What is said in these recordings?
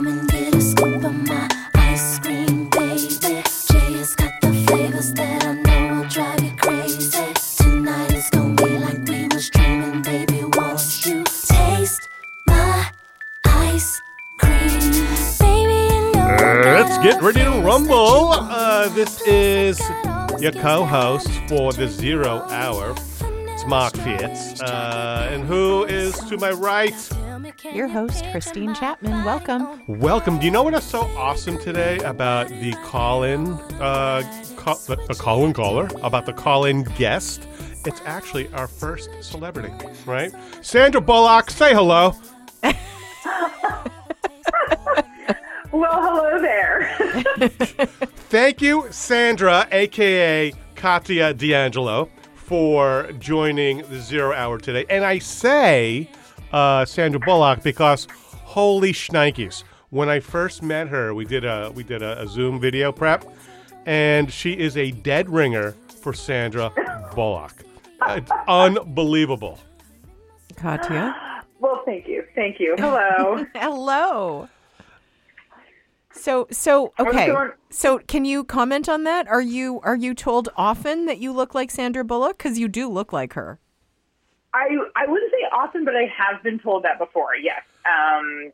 Get a scoop of my ice cream, baby. Jay has got the flavors that I know will drive you crazy. Tonight it's gonna be like we was dreaming, baby. Won't taste my ice cream, baby? You know that Let's get ready to rumble. Uh, this is your co-host for the Zero Hour. It's Mark Fitz. Uh, and who is to my right? Your host, Christine Chapman. Welcome. Welcome. Do you know what is so awesome today about the call-in, uh, call, the, the call-in caller, about the call-in guest? It's actually our first celebrity, right? Sandra Bullock, say hello. Well, hello there. Thank you, Sandra, aka Katya D'Angelo, for joining the Zero Hour today. And I say uh, Sandra Bullock because holy shnikes! When I first met her, we did a we did a, a Zoom video prep, and she is a dead ringer for Sandra Bullock. It's unbelievable. Katya. well, thank you. Thank you. Hello. Hello. So so okay. going- So can you comment on that? Are you are you told often that you look like Sandra Bullock cuz you do look like her? I I wouldn't say often, but I have been told that before. Yes. Um,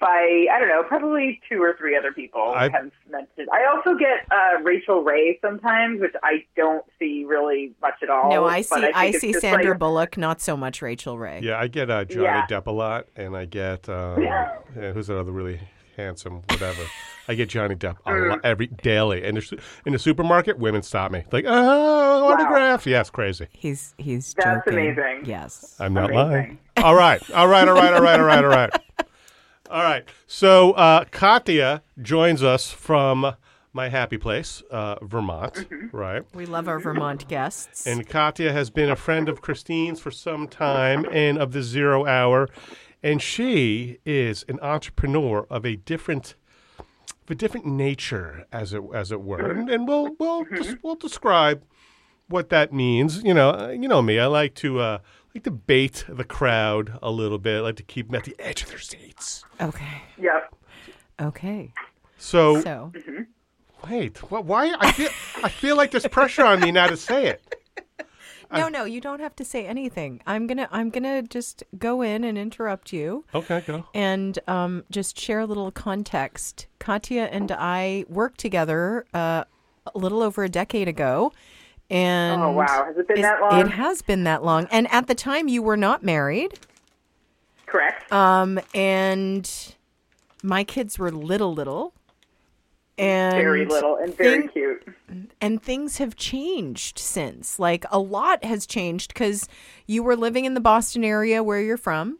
by I don't know, probably two or three other people I- have mentioned. I also get uh, Rachael Ray sometimes, which I don't see really much at all. no, I but see think I, see Sandra like- Bullock, not so much Rachael Ray. Yeah, I get uh, Johnny Yeah. Depp a lot, and I get um, yeah, who's that other really handsome, whatever. I get Johnny Depp a Mm. lot, every daily, and there's- in the supermarket, women stop me like, "Oh, autograph!" Yeah, it's crazy. He's he's That's joking. amazing. Yes. I'm not Amazing. lying. All right, all right, all right, all right, all right, all right. All right. So uh, Katya joins us from my happy place, uh, Vermont, Mm-hmm. right? We love our Vermont guests. And Katya has been a friend of Christine's for some time and of the Zero Hour. And she is an entrepreneur of a different of a different nature, as it as it were. And, and we'll we'll des- we'll describe what that means. You know, uh, you know me. I like to uh, like to bait the crowd a little bit. I like to keep them at the edge of their seats. okay. Yep. Okay. So, So wait, wh- why? I feel I feel like there's pressure on me now to say it. No, no, you don't have to say anything. I'm going to I'm going to just go in and interrupt you. Okay, go. and um, just share a little context. Katya and I worked together uh, a little over a decade ago. And Oh, wow. Has it been that long? It has been that long. And at the time, you were not married. Correct. Um, and my kids were little, little. And very little and very thing- cute. and things have changed since. Like a lot has changed because you were living in the Boston area where you're from,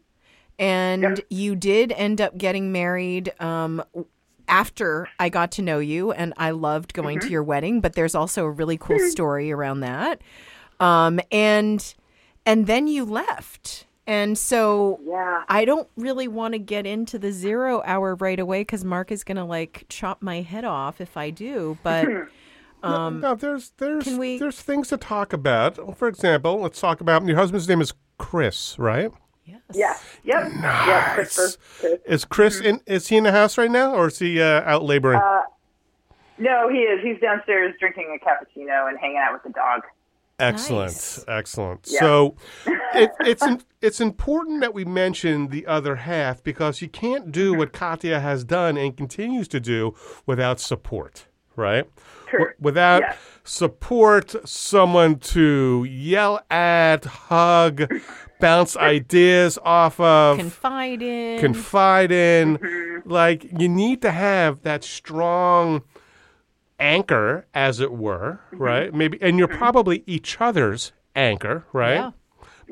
and you did end up getting married um, after I got to know you, and I loved going Mm-hmm. to your wedding. But there's also a really cool story around that, um, and and then you left. And so Yeah. I don't really want to get into the zero hour right away because Mark is going to like chop my head off if I do. But um, no, there's there's we- there's things to talk about. For example, let's talk about your husband's name is Chris, right? yes. Yes. Yep. Yep. Christopher. Chris. Is Chris Mm-hmm. in? Is he in the house right now, or is he uh, out laboring? No, he is. He's downstairs drinking a cappuccino and hanging out with the dog. Excellent, nice. excellent. Yeah. So it, it's it's important that we mention the other half because you can't do what Katya has done and continues to do without support, right? True. W- without Yes. support, someone to yell at, hug, bounce ideas off of. Confide in. confide in. Mm-hmm. Like you need to have that strong anchor, as it were, Mm-hmm. right? Maybe, and you're probably each other's anchor, right? Yeah.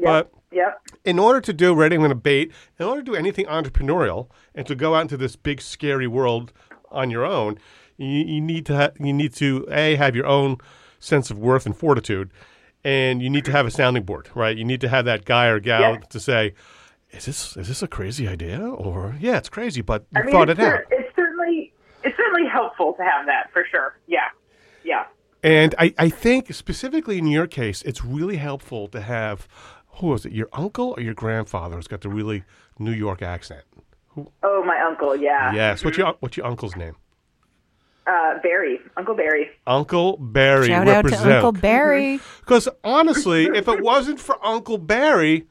But Yep. in order to do ready, I'm going to bait. In order to do anything entrepreneurial and to go out into this big scary world on your own, you, you need to ha- you need to a have your own sense of worth and fortitude, and you need to have a sounding board, right? You need to have that guy or gal Yeah. to say, "Is this is this a crazy idea?" Or yeah, it's crazy, but you I mean, thought it's, it out. Cer- it's certainly it's certainly helpful to have that for sure. Yeah. Yeah. And I, I think specifically in your case, it's really helpful to have who was it, your uncle or your grandfather who's got the really New York accent? Oh, my uncle. Yeah. Yes. What's your what's your uncle's name? Uh, Barry. Uncle Barry. Uncle Barry. Shout out to. Uncle Barry. Because honestly, if it wasn't for Uncle Barry,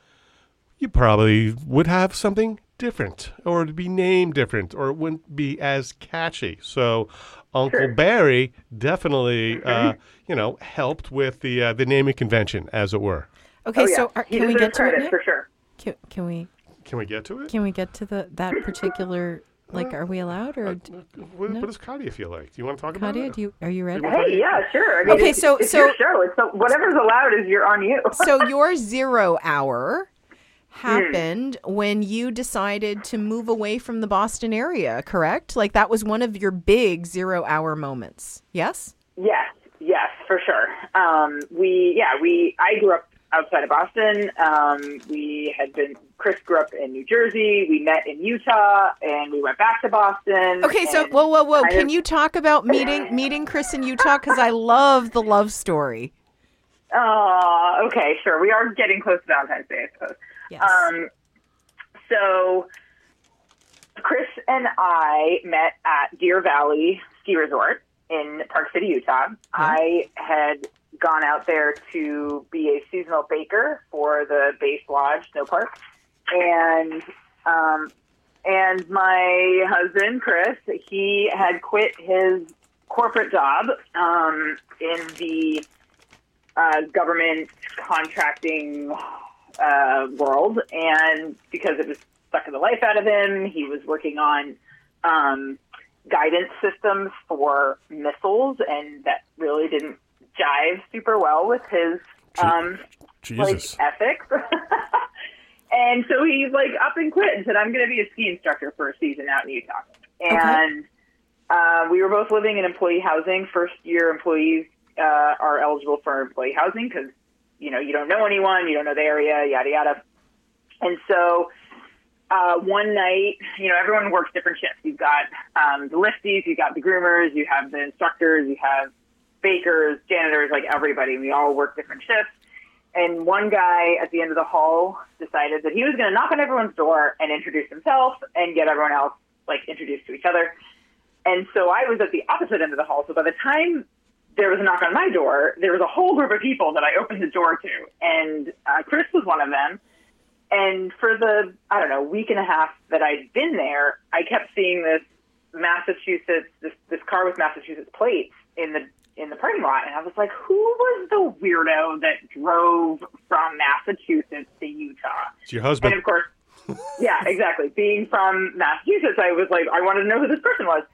you probably would have something different, or it'd be named different, or it wouldn't be as catchy. So, Uncle Barry definitely, Mm-hmm. uh, you know, helped with the uh, the naming convention, as it were. Okay, oh, yeah. so are, can we get to it now? for sure. Can, can we Can we get to it? can we get to the that particular like are we allowed or d- What, what does Katya feel like? Do you want to talk about Nadia, it? do you are you ready? Hey, yeah, sure. I mean, Okay, it's, so- it's so- your show. It's so, whatever's allowed is you're on you. so your zero hour happened when you decided to move away from the Boston area, correct? Like that was one of your big zero hour moments. Yes? Yes, yes, for sure. Um, we, yeah, we. I grew up outside of Boston. Um, we had been. Chris grew up in New Jersey. We met in Utah, and we went back to Boston. Okay, so whoa, whoa, whoa! Can you talk about meeting meeting Chris in Utah? Because I love the love story. Oh, okay, sure. We are getting close to Valentine's Day, I suppose. Yes. Um, so Chris and I met at Deer Valley Ski Resort in Park City, Utah. I had gone out there to be a seasonal baker for the Base Lodge Snow Park, and um, and my husband Chris, he had quit his corporate job um, in the uh, government contracting uh, world, and because it was sucking the life out of him, he was working on um, guidance systems for missiles, and that really didn't jive super well with his um, like ethics. and so he like up and quit and said, "I'm going to be a ski instructor for a season out in Utah." And uh, we were both living in employee housing. First year employees uh, are eligible for employee housing because you know you don't know anyone, you don't know the area, yada yada. And so uh, one night, you know, everyone works different shifts. You've got um, the lifties, you've got the groomers, you have the instructors, you have bakers, janitors, like everybody. We all work different shifts. And one guy at the end of the hall decided that he was going to knock on everyone's door and introduce himself and get everyone else like introduced to each other. And so I was at the opposite end of the hall. So by the time there was a knock on my door, there was a whole group of people that I opened the door to, and uh, Chris was one of them. And for the I don't know week and a half that I'd been there, I kept seeing this Massachusetts this this car with Massachusetts plates in the in the parking lot, and I was like, who was the weirdo that drove from Massachusetts to Utah? It's your And husband. of course, yeah, exactly. Being from Massachusetts, I was like, I wanted to know who this person was.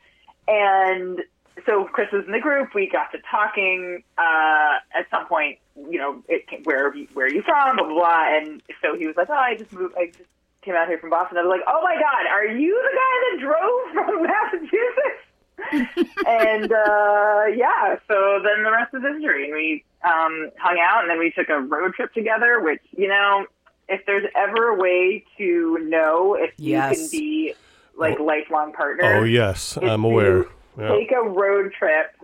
And so Chris was in the group. We got to talking. Uh, at some point, you know, it, where where are you from? Blah blah blah. And so he was like, Oh, I just moved. I just came out here from Boston. I was like, Oh my God, are you the guy that drove from Massachusetts? and uh, yeah, so then the rest is history. And we um, hung out, and then we took a road trip together. Which you know, if there's ever a way to know if you can be like lifelong partners, oh yes, I'm to aware. Yeah. Take a road trip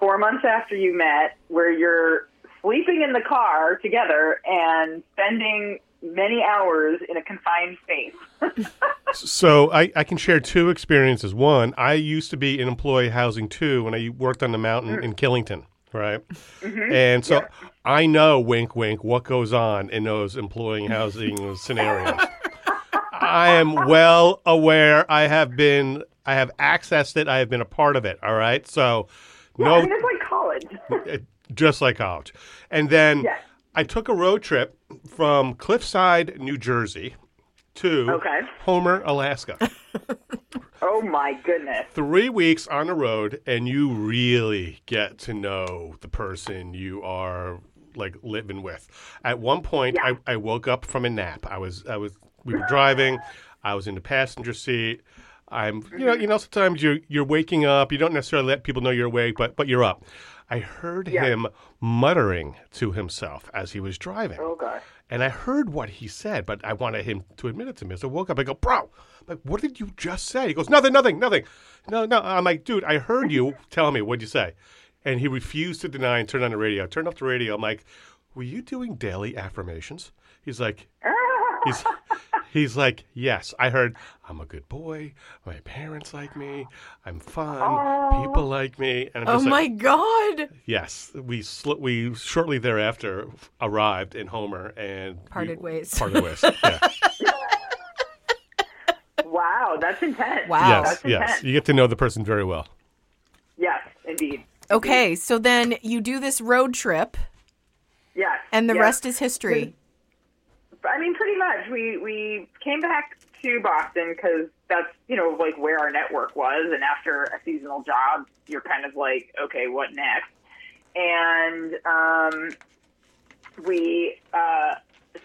four months after you met, where you're sleeping in the car together and spending many hours in a confined space. So I, I can share two experiences. One, I used to be in employee housing too when I worked on the mountain mm. in Killington, right? Mm-hmm. And so I know, wink, wink, what goes on in those employee housing scenarios. I am well aware. I have been, I have accessed it. I have been a part of it. All right. So, I no, mean, it's like college. just like college. And then Yes. I took a road trip from Cliffside, New Jersey, to Okay. Homer, Alaska. oh my goodness. Three weeks on the road, and you really get to know the person you are like living with. At one point, Yeah. I, I woke up from a nap. I was I was we were driving. I was in the passenger seat. I'm you know mm-hmm. you know sometimes you're you're waking up. You don't necessarily let people know you're awake, but but you're up. I heard Yeah. him muttering to himself as he was driving. Oh gosh. And I heard what he said, but I wanted him to admit it to me. So I woke up. I go, bro, I'm like, what did you just say? He goes, nothing, nothing, nothing. No, no. I'm like, dude, I heard you. Tell me, what'd you say? And he refused to deny and turned on the radio. I turned off the radio. I'm like, were you doing daily affirmations? He's like, he's, He's like, yes, I heard I'm a good boy. My parents like me. I'm fun. People like me. And I'm Oh just my like, God. yes. We sl- we shortly thereafter arrived in Homer and we Parted ways. Parted ways. Yeah. Wow, that's intense. Wow. yes, That's yes. You get to know the person very well. Yes, indeed. Okay, so then you do this road trip, Yes. and the yes. rest is history. I mean, pretty much. We we came back to Boston because that's you know like where our network was, and after a seasonal job, you're kind of like, okay, what next? And um, we uh,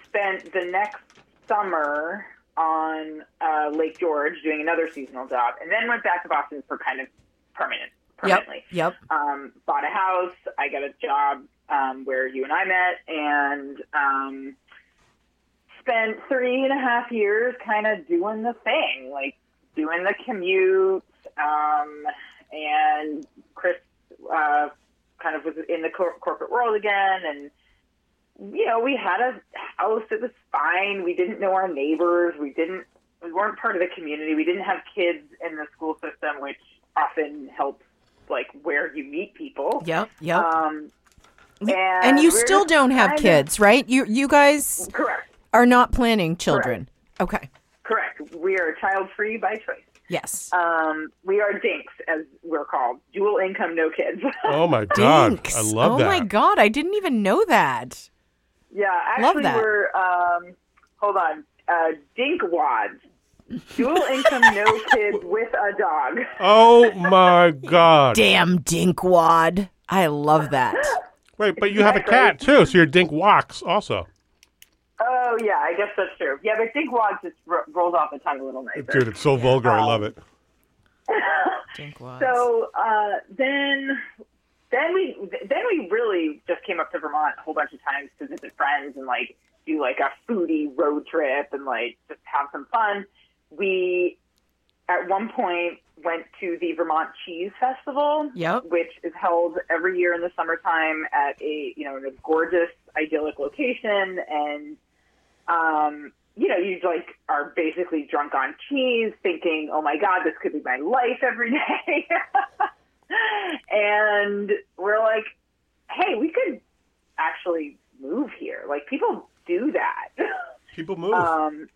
spent the next summer on uh, Lake George doing another seasonal job, and then went back to Boston for kind of permanent, Yep. permanently Yep. um, bought a house. I got a job um, where you and I met, and um, spent three and a half years kind of doing the thing, like doing the commute. Um, and Chris uh, kind of was in the cor- corporate world again, and you know, we had a house. It was fine. We didn't know our neighbors. We didn't. We weren't part of the community. We didn't have kids in the school system, which often helps, like where you meet people. Yep. Yep. Um, and, and you still don't have kind of- kids, right? You you guys Correct. Are not planning children. Okay. Correct. We are child free by choice. Yes. Um, we are dinks, as we're called. Dual income, no kids. Oh my god, Dinks. I love oh that. Oh my god, I didn't even know that. yeah, Love actually, that. we're um, hold on, uh, dink wads. Dual income, no kids with a dog. Oh my god. Damn dinkwad. I love that. Wait, but you have a cat too, so your dink walks also. Oh yeah, I guess that's true. Yeah, but dink wads just ro- rolls off the tongue a little nicer. Dude, it's so vulgar. I love it. Dinkwads. So uh, then, then we then we really just came up to Vermont a whole bunch of times to visit friends and like do like a foodie road trip and like just have some fun. We at one point went to the Vermont Cheese Festival, Yep. which is held every year in the summertime at a you know in a gorgeous idyllic location and um you know you like are basically drunk on cheese thinking oh my god this could be my life every day and we're like hey we could actually move here like people do that People move. um,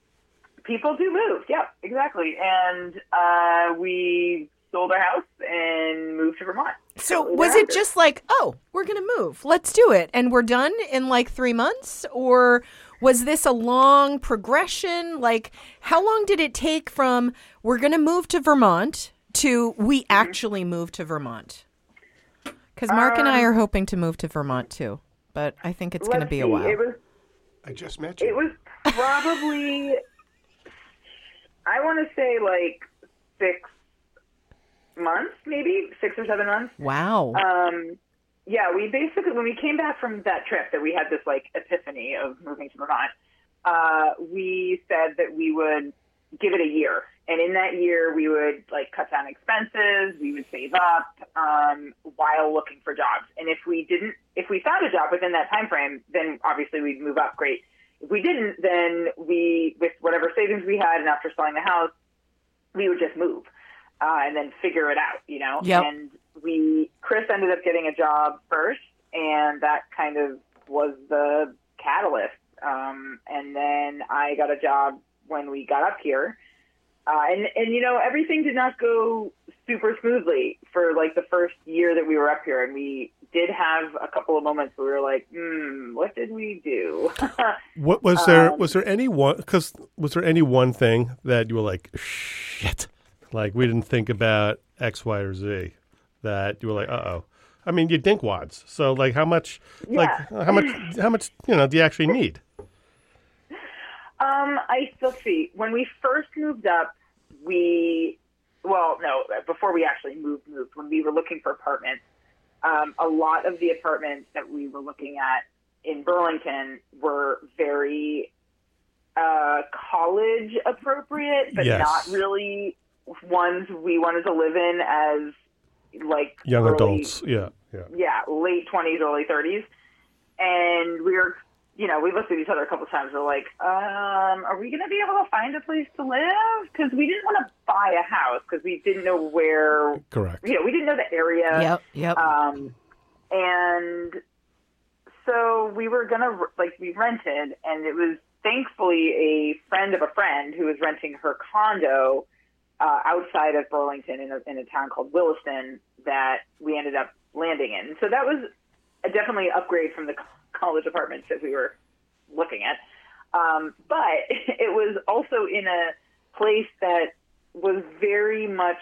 people do move. Yep, exactly. And uh, we sold our house and moved to Vermont. So shortly was it thereafter. just like, oh, we're gonna move, let's do it, and we're done in like three months, or was this a long progression? Like, how long did it take from we're gonna move to Vermont to we actually move to Vermont? Because Mark and I are hoping to move to Vermont too, but I think it's gonna Let's be a while. It was I just met you. it was probably I want to say like six months, maybe six or seven months. wow. Um, yeah, we basically when we came back from that trip that we had this like epiphany of moving to Vermont. Uh, we said that we would give it a year, and in that year we would like cut down expenses, we would save up um, while looking for jobs. And if we didn't, if we found a job within that time frame, then obviously we'd move up. Great. If we didn't, then we with whatever savings we had, and after selling the house, we would just move uh, and then figure it out, you know. Yep. And we, Chris ended up getting a job first, and that kind of was the catalyst. Um, and then I got a job when we got up here, uh, and and you know everything did not go super smoothly for like the first year that we were up here, and we did have a couple of moments where we were like, hmm, what did we do? What was there? Um, was there any one? Because was there any one thing that you were like, shit, like we didn't think about X, Y, or Z? That you were like, uh oh. I mean, you dink wads. So like, how much? Like, Yeah. how much? How much? You know, do you actually need? Um, I let's see. When we first moved up, we well, no, before we actually moved, moved when we were looking for apartments. Um, a lot of the apartments that we were looking at in Burlington were very uh, college appropriate, but Yes. not really ones we wanted to live in as like Young early- adults. Yeah, yeah. yeah, late twenties, early thirties, and we were you know, we looked at each other a couple times. We're like, um, are we going to be able to find a place to live? Because we didn't want to buy a house because we didn't know where. Correct. You know, we didn't know the area. Yep. Yep. Um, and so we were gonna like we rented, and it was thankfully a friend of a friend who was renting her condo uh, outside of Burlington in a, in a town called Williston that we ended up landing in. So that was a definitely an upgrade from the college apartments that we were looking at. Um, but it was also in a place that was very much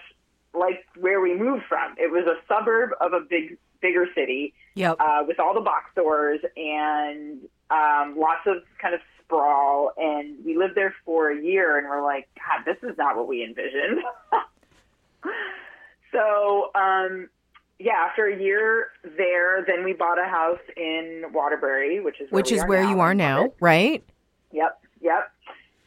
like where we moved from. It was a suburb of a big, bigger city yep. uh, with all the box stores and um, lots of kind of sprawl. And we lived there for a year, and we're like, God, this is not what we envisioned. so, um, yeah, after a year there, then we bought a house in Waterbury, which is where Which we is are where now. you are now, right? Yep, yep.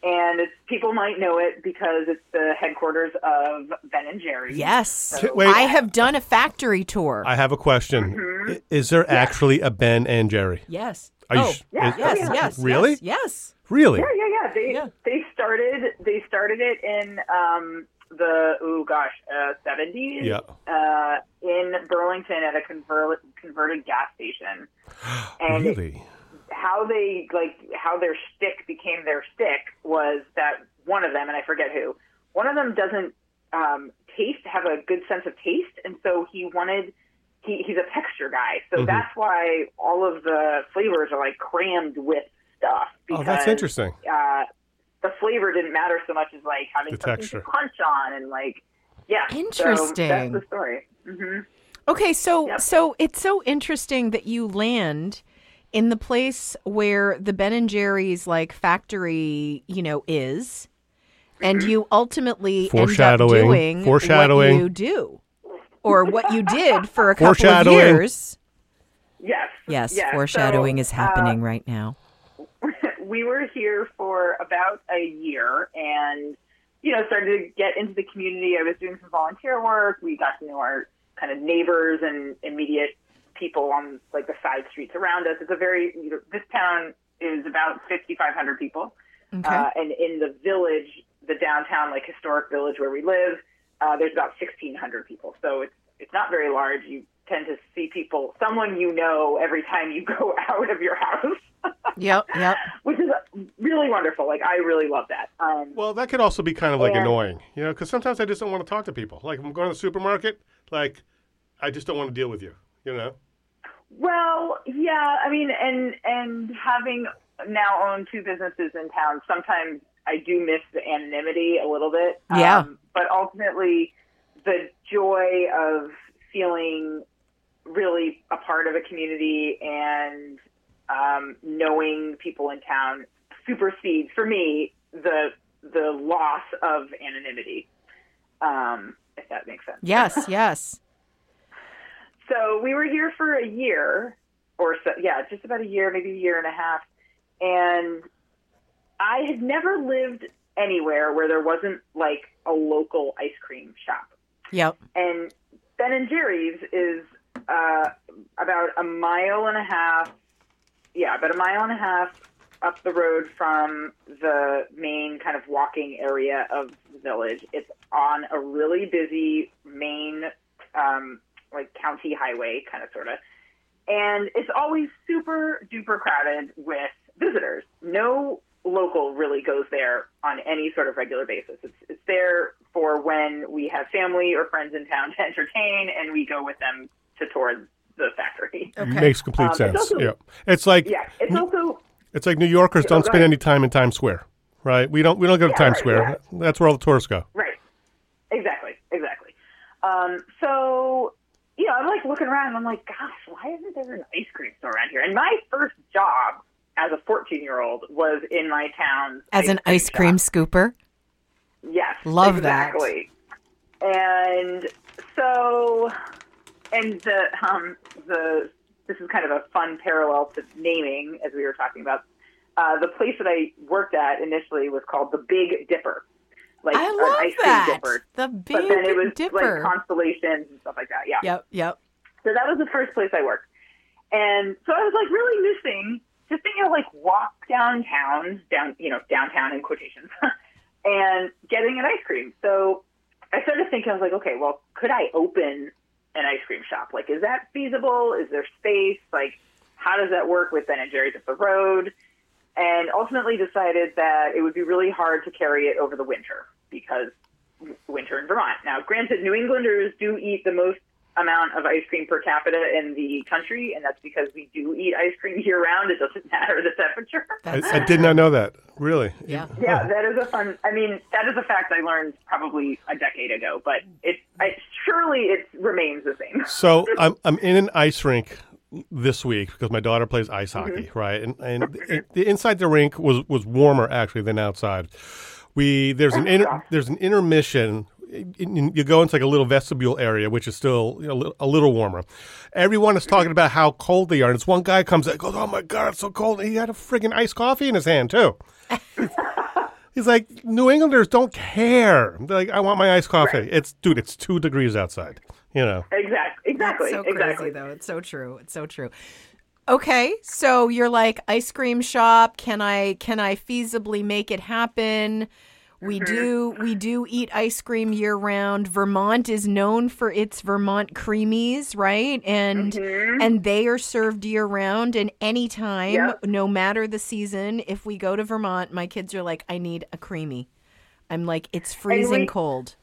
And it's, people might know it because it's the headquarters of Ben and Jerry's. Yes. K- wait. I have done a factory tour. I have a question. Mm-hmm. Is there actually a Ben and Jerry? yes. Are you oh, sh- Yeah, is- yes, yeah. yes. Really? Yes. yes. Really? Yeah, yeah, yeah. They Yeah. they started they started it in um, the oh gosh seventies. Yeah. Uh, in Burlington at a convert, converted gas station, and Really? how they like how their stick became their stick was that one of them and I forget who one of them doesn't um, taste have a good sense of taste, and so he wanted. He, he's a texture guy, so Mhm. that's why all of the flavors are like crammed with stuff. Oh, that's interesting. uh, the flavor didn't matter so much as like having The something texture. to crunch on and like yeah. So Interesting. that's the story. hmm Okay, so Yep. so it's so interesting that you land in the place where the Ben and Jerry's like factory, you know, is, and you ultimately end up Foreshadowing. doing Foreshadowing. what you do, or what you did for a couple of years. Yes. Yes, yes. foreshadowing So, is happening right now. uh, we were here for about a year and you know started to get into the community. I was doing some volunteer work. We got to know our kind of neighbors and immediate people on like the side streets around us. It's a very you know, this town is about 5,500 people. Okay. Uh, and in the village, the downtown, like historic village where we live, uh, there's about 1,600 people. So it's it's not very large. You tend to see people, someone you know, every time you go out of your house, yep, yep. which is really wonderful. Like I really love that. Um, Well, that could also be kind of like Yeah. annoying, you know, because sometimes I just don't want to talk to people. Like if I'm going to the supermarket, like I just don't want to deal with you, you know. Well, yeah, I mean, and and having now owned two businesses in town, sometimes I do miss the anonymity a little bit. Yeah. Um, but ultimately, the joy of feeling really a part of a community and um, knowing people in town supersedes for me the the loss of anonymity. Um, if that makes sense. Yes, yes. So we were here for a year or so, yeah, just about a year, maybe a year and a half. And I had never lived anywhere where there wasn't like a local ice cream shop. Yep. And Ben and Jerry's is uh, about a mile and a half, yeah, about a mile and a half up the road from the main kind of walking area of the village. It's on a really busy main, um, like county highway, kind of sort of. And it's always super duper crowded with visitors. No local really goes there on any sort of regular basis. It's, it's there for when we have family or friends in town to entertain, and we go with them to tour the factory. Okay. Makes complete Um, it's sense. also- yeah, it's like Yeah, it's also it's like New Yorkers don't spend ahead. any time in Times Square, right? We don't we don't go to Yeah, Times right, Square. right. That's where all the tourists go. Right. Exactly. Exactly. Um, so, you know, I'm like looking around and I'm like, gosh, why isn't there an ice cream store around here? And my first job as a 14 year old was in my town's As an ice cream shop. scooper. Yes. Love that. exactly. And so, and the, um, the, this is kind of a fun parallel to naming, as we were talking about. Uh, the place that I worked at initially was called the Big Dipper. Like I an love ice cream that. dipper. The Big but then it was dipper. like constellations and stuff like that. Yeah. yep, yep. So that was the first place I worked. And so I was like really missing just thinking of like walk downtown, down you know downtown in quotations, and getting an ice cream. So I started thinking, I was like, okay, well, could I open an ice cream shop? Like, is that feasible? Is there space? Like, how does that work with Ben and Jerry's up the road? And ultimately decided that it would be really hard to carry it over the winter because winter in Vermont. Now, granted, New Englanders do eat the most amount of ice cream per capita in the country, and that's because we do eat ice cream year round. It doesn't matter the temperature. I, I did not know that. Really? Yeah. Yeah, that is a fun. I mean, that is a fact I learned probably a decade ago, but it I, surely it remains the same. So I'm I'm in an ice rink this week because my daughter plays ice hockey, mm-hmm. right? And and it, the inside the rink was was warmer actually than outside. We there's an inter, there's an intermission. In- You go into like a little vestibule area, which is still you know, a little warmer. Everyone is talking about how cold they are. And this one guy comes out, goes, "Oh my god, it's so cold!" And he had a friggin' iced coffee in his hand too. He's like, New Englanders don't care. They're like, I want my iced coffee. It's dude, it's two degrees outside. You know. Exactly. Exactly. That's so exactly. crazy, though. It's so true. It's so true. Okay, so you're like ice cream shop. Can I can I feasibly make it happen? We mm-hmm. do we do eat ice cream year round. Vermont is known for its Vermont creamies, right? And mm-hmm. and they are served year round and anytime, Yep. no matter the season, if we go to Vermont, my kids are like, I need a creamy. I'm like, it's freezing we- cold.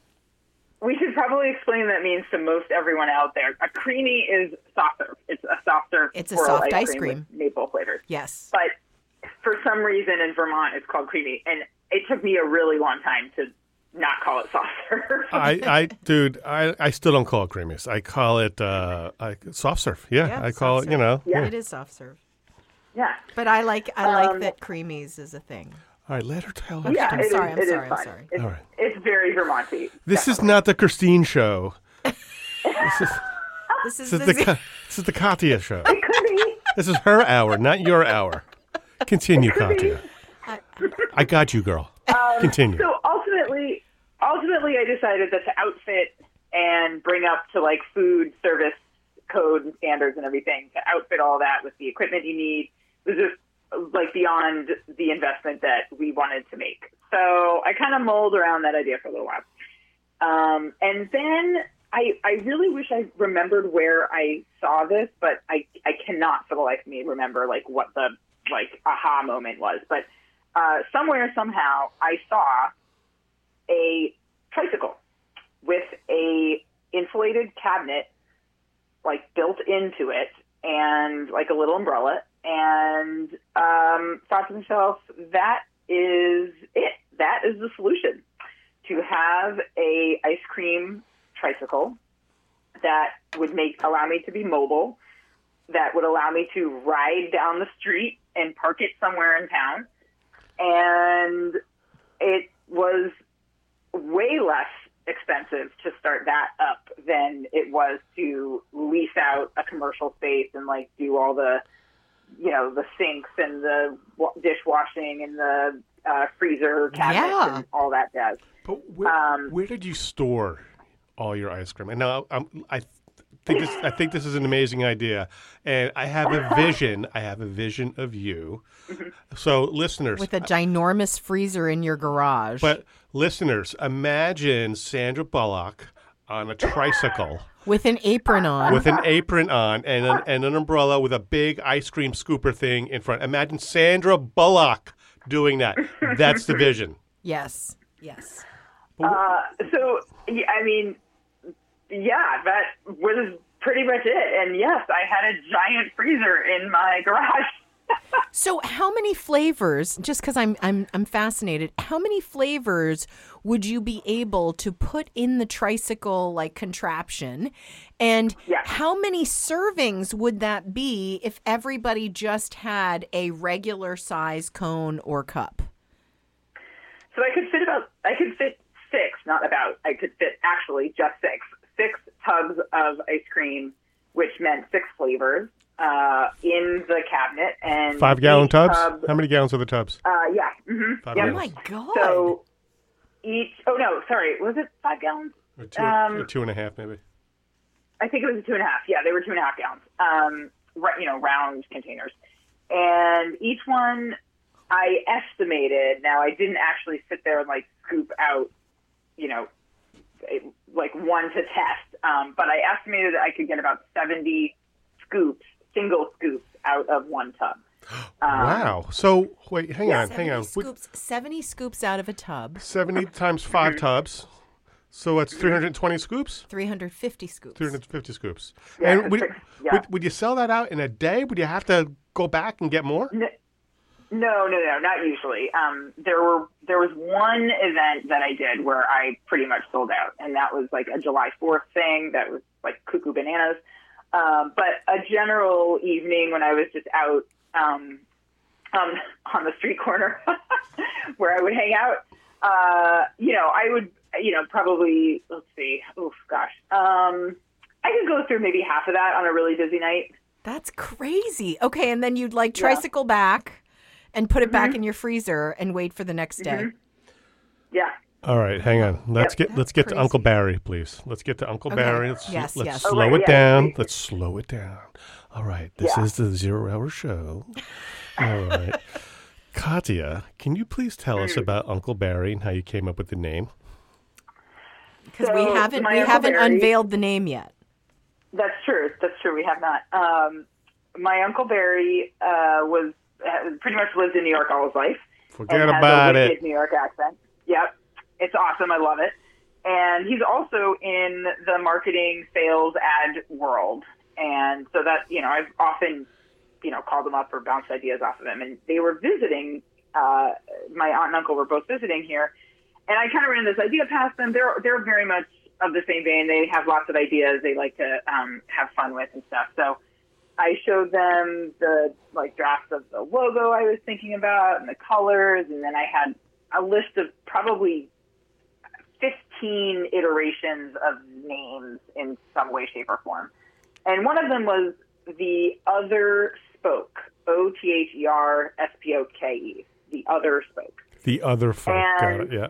We should probably explain what that means to most everyone out there. A creamy is soft serve. It's a soft serve. It's a soft ice cream, with cream. maple flavors. Yes. But for some reason in Vermont, it's called creamy, and it took me a really long time to not call it soft serve. I, I, dude, I, I still don't call it creamies. I call it uh, I, soft serve. Yeah, Yeah, I call soft it. You know. Yeah. It is soft serve. yeah. But I like I like Um, that creamies is a thing. All right, let her tell her. Yeah, story. it is- sorry, I'm it is sorry, I'm sorry. It's, All right. it's very Vermonty. This is not the Christine show. This is, This is this the Ka- this is the Katya show. It could be. This is her hour, not your hour. Continue, Katya. I got you, girl. Continue. So ultimately, ultimately, I decided that to outfit and bring up to like food service code and standards and everything, to outfit all that with the equipment you need was just like beyond the investment that we wanted to make. So I kind of mulled around that idea for a little while. Um, and then I, I really wish I remembered where I saw this, but I, I cannot for the life of me remember like what the like aha moment was. But uh, somewhere somehow I saw a tricycle with a insulated cabinet like built into it and like a little umbrella and um, thought to myself that is it. That is the solution to have a ice cream tricycle that would make allow me to be mobile that would allow me to ride down the street and park it somewhere in town and it was way less expensive to start that up than it was to lease out a commercial space and like do all the you know the sinks and the dishwashing and the uh, freezer cabinets Yeah. and all that jazz. But where, Um, where did you store all your ice cream? And now I'm, I think this. I think this is an amazing idea, and I have a vision. I have a vision of you. So, listeners, With a ginormous freezer in your garage. but listeners, imagine Sandra Bullock on a tricycle with an apron on. with an apron on and an, and an umbrella with a big ice cream scooper thing in front. Imagine Sandra Bullock doing that. That's the vision. yes. Yes. Uh, so yeah, I mean, yeah, that was pretty much it. And yes, I had a giant freezer in my garage. So how many flavors, just cuz I'm I'm I'm fascinated, how many flavors would you be able to put in the tricycle like contraption? And Yeah. how many servings would that be if everybody just had a regular size cone or cup? So I could fit about, I could fit six, not about, I could fit actually just six, six tubs of ice cream, which meant six flavors, uh, in the cabinet. And Five gallon each tubs? tub- How many gallons are the tubs? uh, yeah. hmm Five yeah. Oh my god. So each, oh no, sorry, was it five gallons? Or two, um, or two and a half, maybe. I think it was a two and a half. Yeah, they were two and a half gallons. Um, right, you know, round containers. and each one I estimated. Now I didn't actually sit there and like scoop out, you know, like one to test, um, but I estimated that I could get about seventy scoops, single scoops, out of one tub. Um, wow. So wait, hang on, hang on. We- Scoops, 70 scoops out of a tub, 70 times five tubs. So that's 320 scoops? 350 scoops. 350 scoops. Yeah, and would, six- yeah. would, would you sell that out in a day? Would you have to go back and get more? No, no, no, not usually. Um, there were there was one event that I did where I pretty much sold out, and that was like a July Fourth thing that was like cuckoo bananas. Um, but a general evening when I was just out um, um, on the street corner where I would hang out, uh, you know, I would, you know, probably let's see, oh gosh, um, I could go through maybe half of that on a really busy night. That's crazy. Okay, and then you'd like tricycle back and put it back Mm-hmm. in your freezer and wait for the next day. Yeah. All right, hang on. Let's get let's get to. Uncle Barry, please. Let's get to Uncle Okay. Barry. Let's, Yes, let's yes. slow right, it yeah, down. please. Let's slow it down. All right, this Yeah. is the zero hour show. All right. Katya, can you please tell us about Uncle Barry and how you came up with the name? Because we haven't we Uncle haven't Barry- unveiled the name yet. That's true. That's true. We have not. Um, my uncle Barry uh, was pretty much lived in New York all his life. Forget and has about a it. New York accent. Yep, it's awesome. I love it. And he's also in the marketing, sales, ad world. And so that you know, I've often you know called him up or bounced ideas off of him. And they were visiting. Uh, my aunt and uncle were both visiting here, and I kind of ran this idea past them. They're they're very much of the same vein. They have lots of ideas they like to um, have fun with and stuff. So I showed them the like drafts of the logo I was thinking about and the colors, and then I had a list of probably 15 iterations of names in some way, shape, or form. And one of them was the other spoke, O T H E R S P O K E, the other spoke. The other folk. Got And- it. Yeah.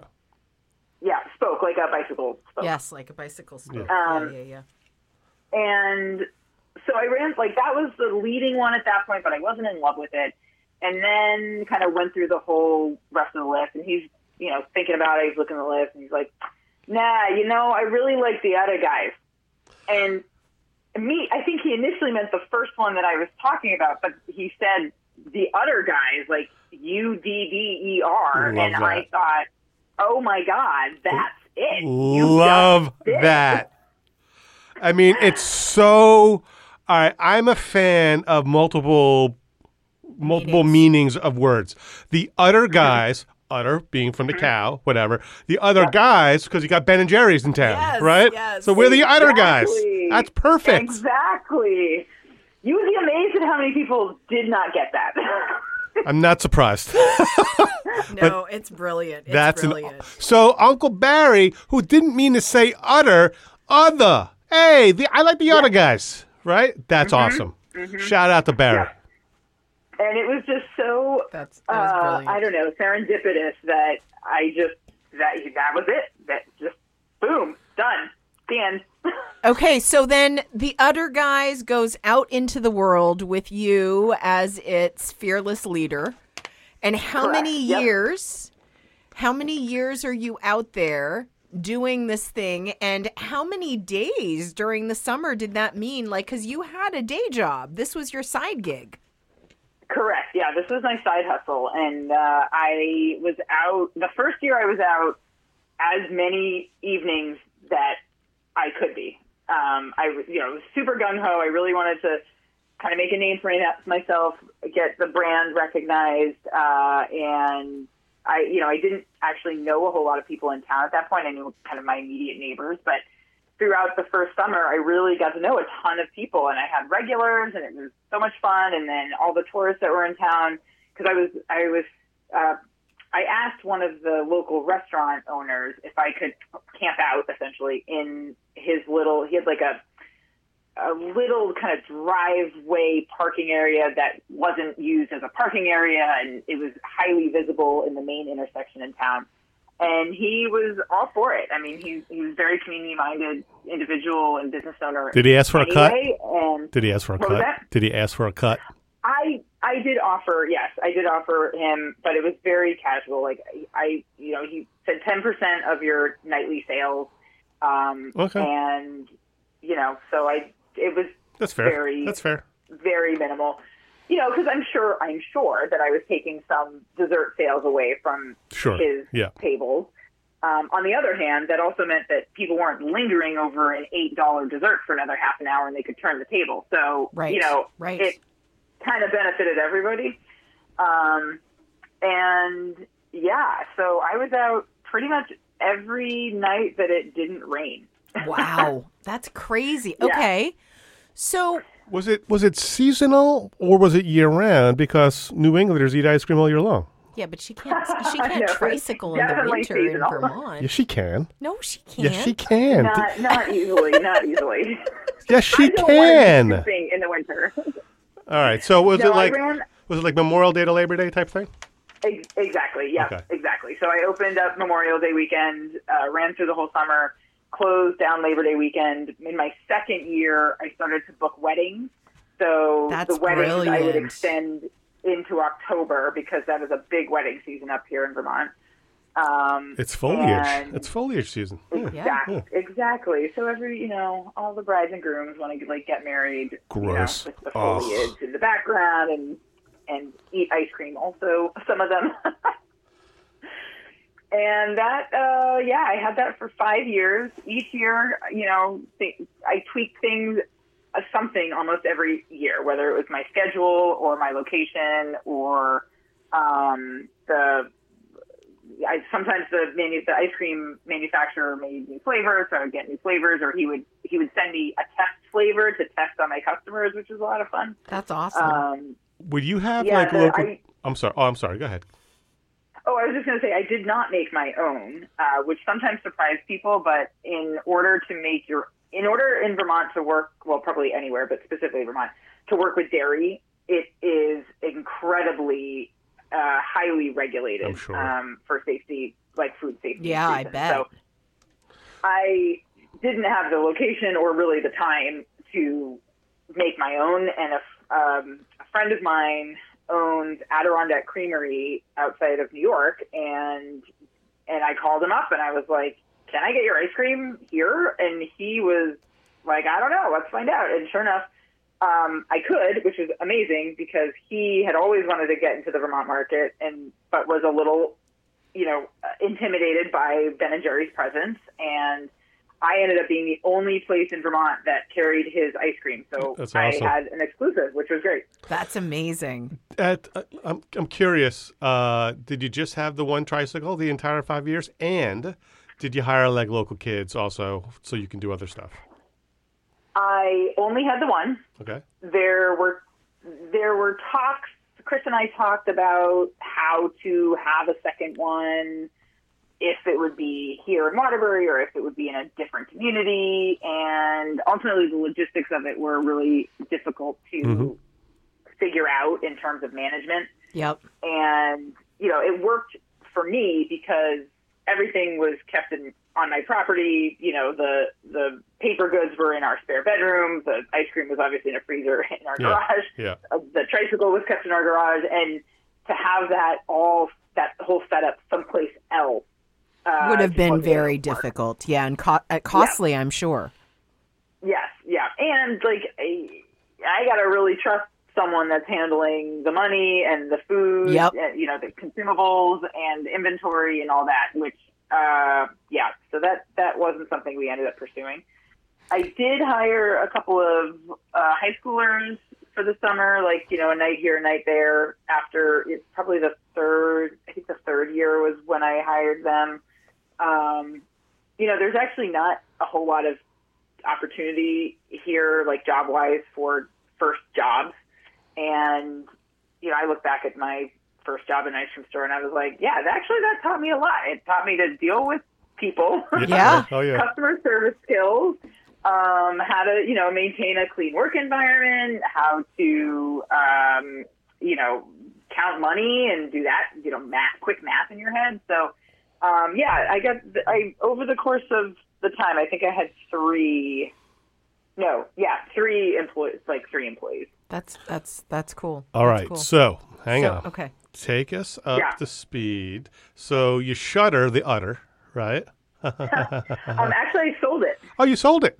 Yeah, spoke like a bicycle spoke. Yes, like a bicycle spoke. Um, yeah, yeah, yeah. And so I ran like that was the leading one at that point, but I wasn't in love with it. And then kind of went through the whole rest of the list, and he's you know thinking about it. He's looking at the list, and he's like, "Nah, you know, I really like the other guys." And me, I think he initially meant the first one that I was talking about, but he said the other guys, like U D D E R, and I thought, "Oh my God, that's it!" You Love just did it. that. I mean, it's so. All right, I'm a fan of multiple, multiple meanings, of words. The other guys, utter being from the Mm-hmm. cow, whatever. The other guys, because you got Ben and Jerry's in town, Yes, right? yes. So we're the other guys. That's perfect. Exactly. You would be amazed at how many people did not get that. I'm not surprised. No, it's brilliant. It's That's brilliant. an. So Uncle Barry, who didn't mean to say utter, other. Hey, the, I like the other guys, right? That's Mm-hmm. awesome. Shout out to Barry. and it was just so, That's, that was uh, I don't know, serendipitous that I just that that was it. That just boom, done. The end. Okay, so then the other guys goes out into the world with you as its fearless leader. And how Correct, many yep. years? How many years are you out there doing this thing and how many days during the summer did that mean like cuz you had a day job. This was your side gig. Correct. Yeah, this was my side hustle, and uh, I was out the first year. I was out as many evenings that I could be. Um, I, you know, was super gung ho. I really wanted to kind of make a name for myself, get the brand recognized, uh, and I, you know, I didn't actually know a whole lot of people in town at that point. I knew kind of my immediate neighbors, but throughout the first summer, I really got to know a ton of people, and I had regulars, and it was so much fun. And then all the tourists that were in town, because I was, I was, uh, I asked one of the local restaurant owners if I could camp out, essentially, in his little. He had like a a little kind of driveway parking area that wasn't used as a parking area, and it was highly visible in the main intersection in town and he was all for it. I mean, he he was a very community minded individual and business owner. Did he ask for a cut? And Did he ask for a cut? Did he ask for a cut? I I did offer, yes, I did offer him, but it was very casual. Like I, you know, he said ten percent of your nightly sales, um, Okay. and you know, so I, it was That's fair. Very- That's fair. very minimal. You know, because I'm sure, I'm sure that I was taking some dessert sales away from Sure. his Yeah. tables. Um, on the other hand, that also meant that people weren't lingering over an eight dollar dessert for another half an hour, and they could turn the table. So Right, you know, right. it kind of benefited everybody. Um, and yeah, so I was out pretty much every night that it didn't rain. Wow, that's crazy. Yeah. Okay, so Was it was it seasonal or was it year round? Because New Englanders eat ice cream all year long. yeah, but she can't. She can't know, tricycle in the definitely winter in. Vermont. Yes, she can. No, she can't. Yes, she can. Not not easily, not easily. yes, she I don't can. be in the winter. All right. So was No, it like ran was it like Memorial Day to Labor Day type thing? ex- exactly. Yeah, Okay. exactly. So I opened up Memorial Day weekend, uh, ran through the whole summer, closed down Labor Day weekend. In my second year, I started to book weddings. So That's the weddings I would extend into October because that is a big wedding season up here in Vermont. Um, It's foliage. It's foliage season. Yeah. Exactly. Exactly. So every, you know, all the brides and grooms want to like get married. Gross. You know, with the Ugh. foliage in the background and and eat ice cream. Also, some of them. and that, uh, yeah, I had that for five years. Each year, you know, I tweaked things. uh, Something almost every year, whether it was my schedule or my location or um, the I sometimes the manu- the ice cream manufacturer made new flavors, so I would get new flavors, or he would he would send me a test flavor to test on my customers, which was a lot of fun. That's awesome. Um, Would you have Yeah, like the- local? I- I'm sorry. Oh, I'm sorry. Go ahead. Oh, I was just going to say I did not make my own, uh, which sometimes surprised people. But in order to make your in order in Vermont to work, well, probably anywhere, but specifically Vermont, to work with dairy, it is incredibly uh, highly regulated sure. um, for safety, like food safety. Yeah, I bet. So I didn't have the location or really the time to make my own. And a, f- um, a friend of mine owns Adirondack Creamery outside of New York, and and I called him up and I was like, "Can I get your ice cream here?" And he was like, "I don't know. Let's find out." And sure enough. Um, I could, which was amazing because he had always wanted to get into the Vermont market, and but was a little you know, uh, intimidated by Ben and Jerry's presence, and I ended up being the only place in Vermont that carried his ice cream. So That's I had an exclusive, which was great. That's amazing. At, uh, I'm I'm curious. Uh, did you just have the one tricycle the entire five years, and did you hire like local kids also so you can do other stuff? I only had the one. Okay. There were there were talks. Chris and I talked about how to have a second one, if it would be here in Waterbury or if it would be in a different community, and ultimately the logistics of it were really difficult to Mhm. figure out in terms of management. Yep. and you know it worked for me because everything was kept in on my property you know the the paper goods were in our spare bedroom the ice cream was obviously in a freezer in our Yeah. garage Yeah. uh, the tricycle was kept in our garage and to have that all that whole setup someplace else uh, Would have been very work. difficult. Yeah, and co- uh, costly, I'm sure. Yes, yeah, and like I, I gotta really trust someone that's handling the money and the food, Yep. and, you know, the consumables and inventory and all that. Which, uh, yeah, so that that wasn't something we ended up pursuing. I did hire a couple of uh, high schoolers for the summer, like you know, a night here, a night there. After it's probably the third, I think the third year was when I hired them. Um, you know, there's actually not a whole lot of opportunity here, like job wise, for first jobs. And you know, I look back at my first job in an ice cream store, and I was like, yeah, actually, that taught me a lot. It taught me to deal with people, Yeah. Oh yeah. customer service skills, um, how to you know maintain a clean work environment, how to um, you know count money and do that, you know, math, quick math in your head. So um, yeah, I got I over the course of the time, I think I had three no, yeah, three employees, like three employees. That's that's that's cool. All That's right. cool. So hang So, on. Okay. Take us up Yeah. to speed. So you shutter the udder, right? Um, actually, I sold it. Oh, you sold it.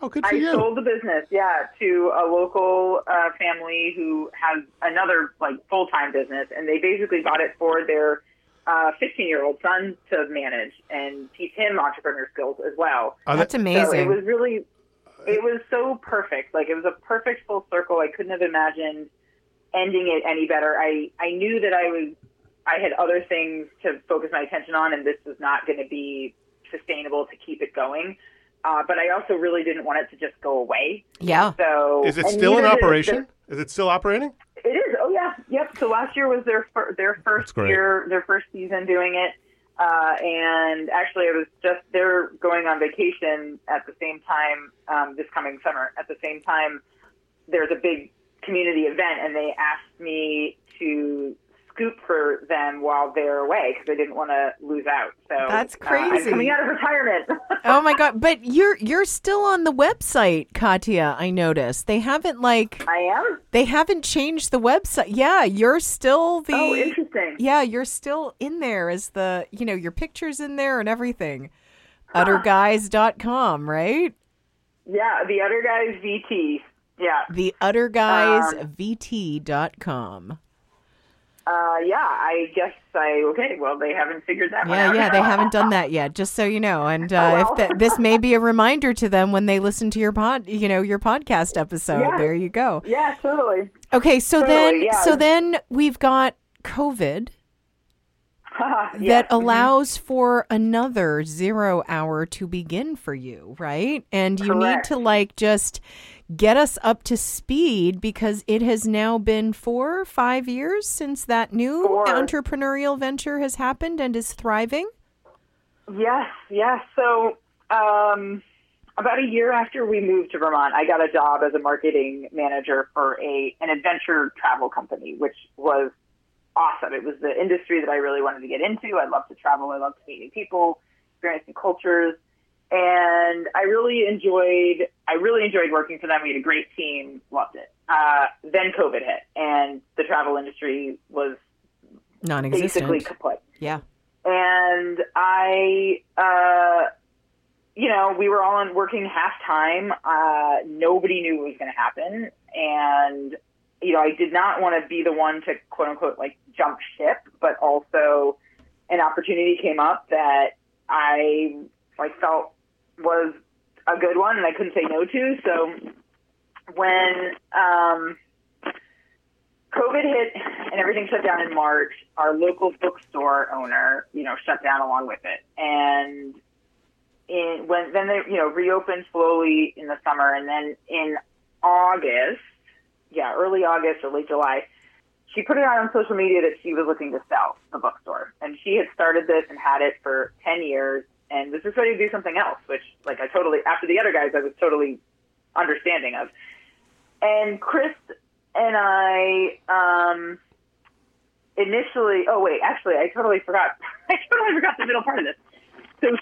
Oh, good for I you. sold the business, yeah, to a local uh, family who has another like full time business, and they basically bought it for their Uh, 15 year old son to manage and teach him entrepreneur skills as well. Oh, That's they- So amazing. it was really, it was so perfect. Like it was a perfect full circle. I couldn't have imagined ending it any better. I I knew that I was, I had other things to focus my attention on, and this was not going to be sustainable to keep it going. Uh, but I also really didn't want it to just go away. yeah. So Is it still in operation? Is it still operating? it is. Oh yeah. Yep. So last year was their fir- their first year, their first season doing it. Uh, and actually, it was just they're going on vacation at the same time um, this coming summer. At the same time, there's a big community event, and they asked me to scoop for them while they're away because they didn't want to lose out. So That's uh, I'm crazy. coming out of retirement. Oh my god! But you're you're still on the website, Katya. I noticed they haven't like I am. they haven't changed the website. Yeah, you're still the. Oh, interesting. Yeah, you're still in there as the you know your pictures in there and everything. Udderguys.com, right? Yeah, the other guy's VT. Yeah. The Um, udderguysvt.com. Uh, yeah, I guess I okay. Well, they haven't figured that one Yeah, out. yeah, they haven't done that yet. Just so you know, and uh, Oh, well. if that this may be a reminder to them when they listen to your pod, you know, your podcast episode. Yeah. There you go. Yeah, totally. Okay, so Totally, then, yeah. so then we've got COVID Yes. that allows for another zero hour to begin for you, right? And you need to like just get us up to speed because it has now been four, five years since that new Four. entrepreneurial venture has happened and is thriving. Yes, yes. So, um, about a year after we moved to Vermont, I got a job as a marketing manager for a an adventure travel company, which was awesome. It was the industry that I really wanted to get into. I love to travel. I love to meet new people, experience new cultures, and I really enjoyed. I really enjoyed working for them. We had a great team. Loved it. Uh, then COVID hit, and the travel industry was Non-existent. basically kaput yeah. and I, uh, you know, we were all on working half time. Uh, nobody knew what was going to happen, and you know, I did not want to be the one to quote unquote like jump ship, but also an opportunity came up that I like felt was a good one, and I couldn't say no to. So when um, COVID hit and everything shut down in March, our local bookstore owner, you know, shut down along with it. And in when then they, you know, reopened slowly in the summer and then in August, yeah, early August or late July, she put it out on social media that she was looking to sell the bookstore. And she had started this and had it for 10 years and was just ready to do something else, which like I totally after the Udder Guys I was totally understanding of. And Chris and I um, initially. Oh wait, actually, I totally forgot. I totally forgot the middle part of this. So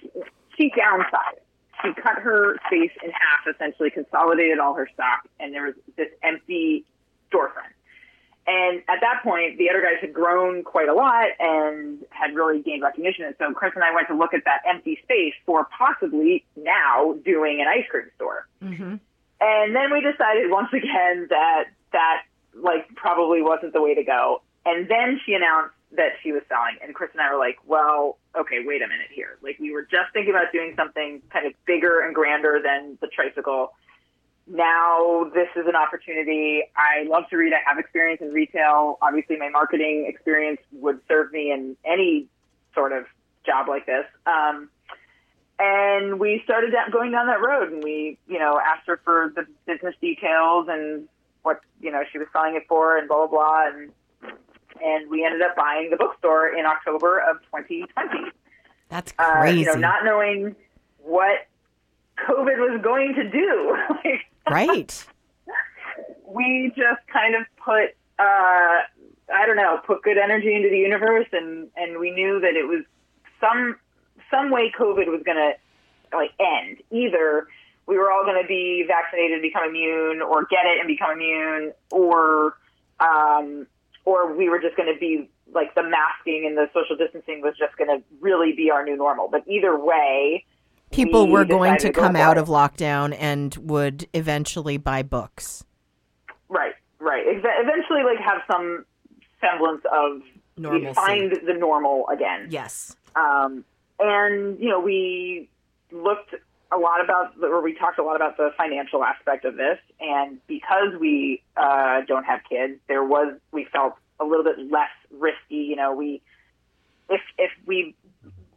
she downsized. She cut her space in half, essentially consolidated all her stock, and there was this empty storefront. And at that point, the Udder Guys had grown quite a lot and had really gained recognition. And so Chris and I went to look at that empty space for possibly now doing an ice cream store. Mm-hmm. And then we decided once again that that like probably wasn't the way to go. And then she announced that she was selling, and Chris and I were like, "Well, okay, wait a minute here. Like we were just thinking about doing something kind of bigger and grander than the tricycle. Now this is an opportunity. I love to read. I have experience in retail. Obviously, my marketing experience would serve me in any sort of job like this. Um, and we started down, going down that road and we you know asked her for the business details and what you know she was selling it for and blah blah blah and and we ended up buying the bookstore in October of 2020 That's uh, crazy. you know not knowing what COVID was going to do like right. we just kind of put uh I don't know, put good energy into the universe and and we knew that it was some some way COVID was going to like end. Either we were all going to be vaccinated and become immune, or get it and become immune, or um, or we were just going to be like the masking and the social distancing was just going to really be our new normal. But either way, People we were going to come out of lockdown and would eventually buy books. Right, right. Eventually, like have some semblance of Normalcy. find the normal again. Yes. Um, and you know, we looked a lot about, or we talked a lot about the financial aspect of this. And because we uh, don't have kids, there was we felt a little bit less risky. You know, we if if we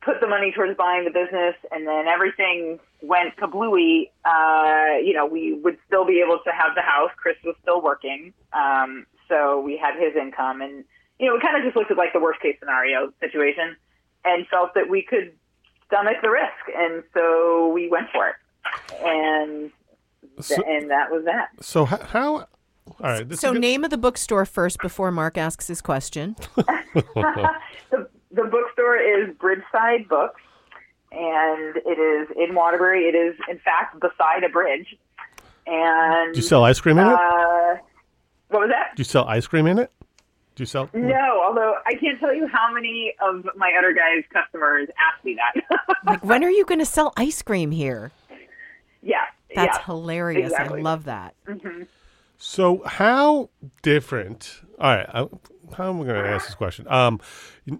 put the money towards buying the business and then everything went kablooey, uh, you know, we would still be able to have the house. Chris was still working, um, so we had his income, and you know, we kind of just looked at like the worst case scenario situation and felt that we could stomach the risk, and so we went for it, and th- and that was that. So how? how all right. This So is good- name of the bookstore first before Mark asks his question. the, the bookstore is Bridgeside Books, and it is in Waterbury. It is, in fact, beside a bridge. And Do you sell ice cream in it? uh, what was that? Do you sell ice cream in it? Do you sell? No, although I can't tell you how many of my Udder Guys' customers ask me that. Like, when are you going to sell ice cream here? yeah, That's yeah. hilarious. exactly. I love that. So how different? All right, I, how am I going to ask this question? Um,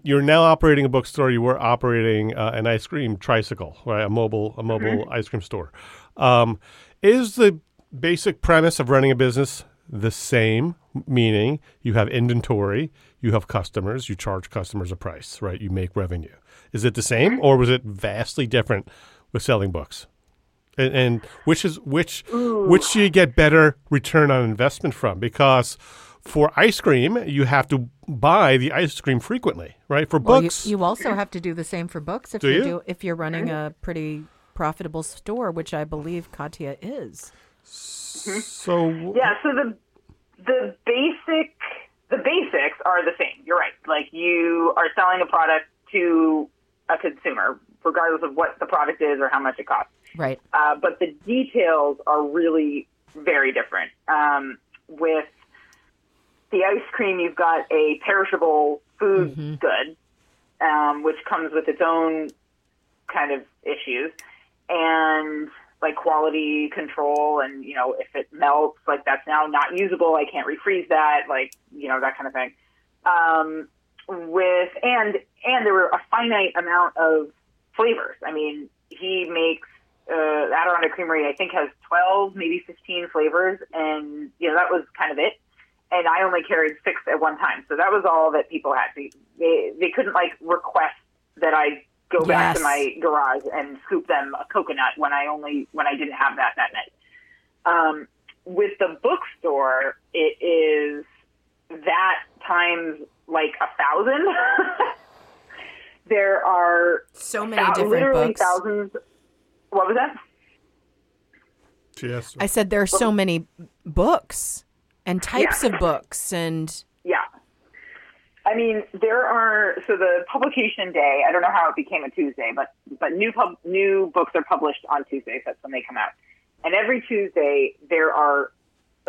you're now operating a bookstore. You were operating uh, an ice cream tricycle, right? A mobile, a mobile ice cream store. Um, is the basic premise of running a business the same? Meaning, you have inventory, you have customers, you charge customers a price, right? You make revenue. Is it the same, or was it vastly different with selling books? And, and which is which which do you get better return on investment from because for ice cream you have to buy the ice cream frequently right for Well, you, books you also have to do the same for books if Do you you? do if you're running a pretty profitable store, which I believe Katya is. so Yeah, so the the basic the basics are the same. You're right. Like you are selling a product to a consumer, regardless of what the product is or how much it costs. Right. Uh, but the details are really very different. Um, with the ice cream, you've got a perishable food good, um, which comes with its own kind of issues, and like quality control, and you know if it melts, like that's now not usable. I can't refreeze that, like you know that kind of thing. Um, with and and there were a finite amount of flavors. I mean, he makes uh, Adirondack Creamery, I think, has 12, maybe 15 flavors, and you know that was kind of it. And I only carried six at one time, so that was all that people had. They they, they couldn't like request that I go back to my garage and scoop them a coconut when I only when I didn't have that that night. Um, with the bookstore, it is that times like a thousand. there are So many different literally books. thousands. What was that? yes I said there are so many books and types Yeah. of books and Yeah. I mean, there are so the publication day. I don't know how it became a Tuesday, but but new pub, new books are published on Tuesdays. That's when they come out. And every Tuesday there are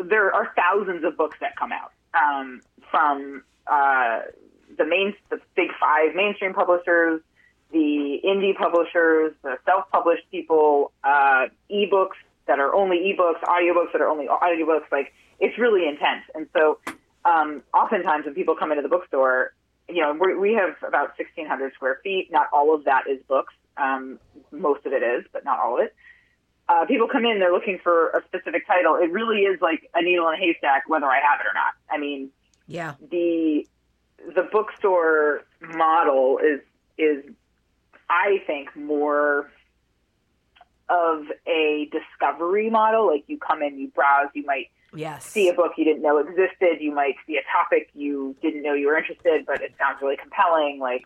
there are thousands of books that come out um, from uh, the main the big five mainstream publishers, the indie publishers, the self-published people, uh, ebooks that are only ebooks, audiobooks that are only audiobooks. Like it's really intense. And so, um, oftentimes when people come into the bookstore, you know, we we have about 1,600 square feet. Not all of that is books. Um, most of it is, but not all of it. Uh, people come in, they're looking for a specific title. It really is like a needle in a haystack, whether I have it or not. I mean, yeah. the the bookstore model is is I think more of a discovery model. Like you come in, you browse, you might Yes. see a book you didn't know existed, you might see a topic you didn't know you were interested, but it sounds really compelling. Like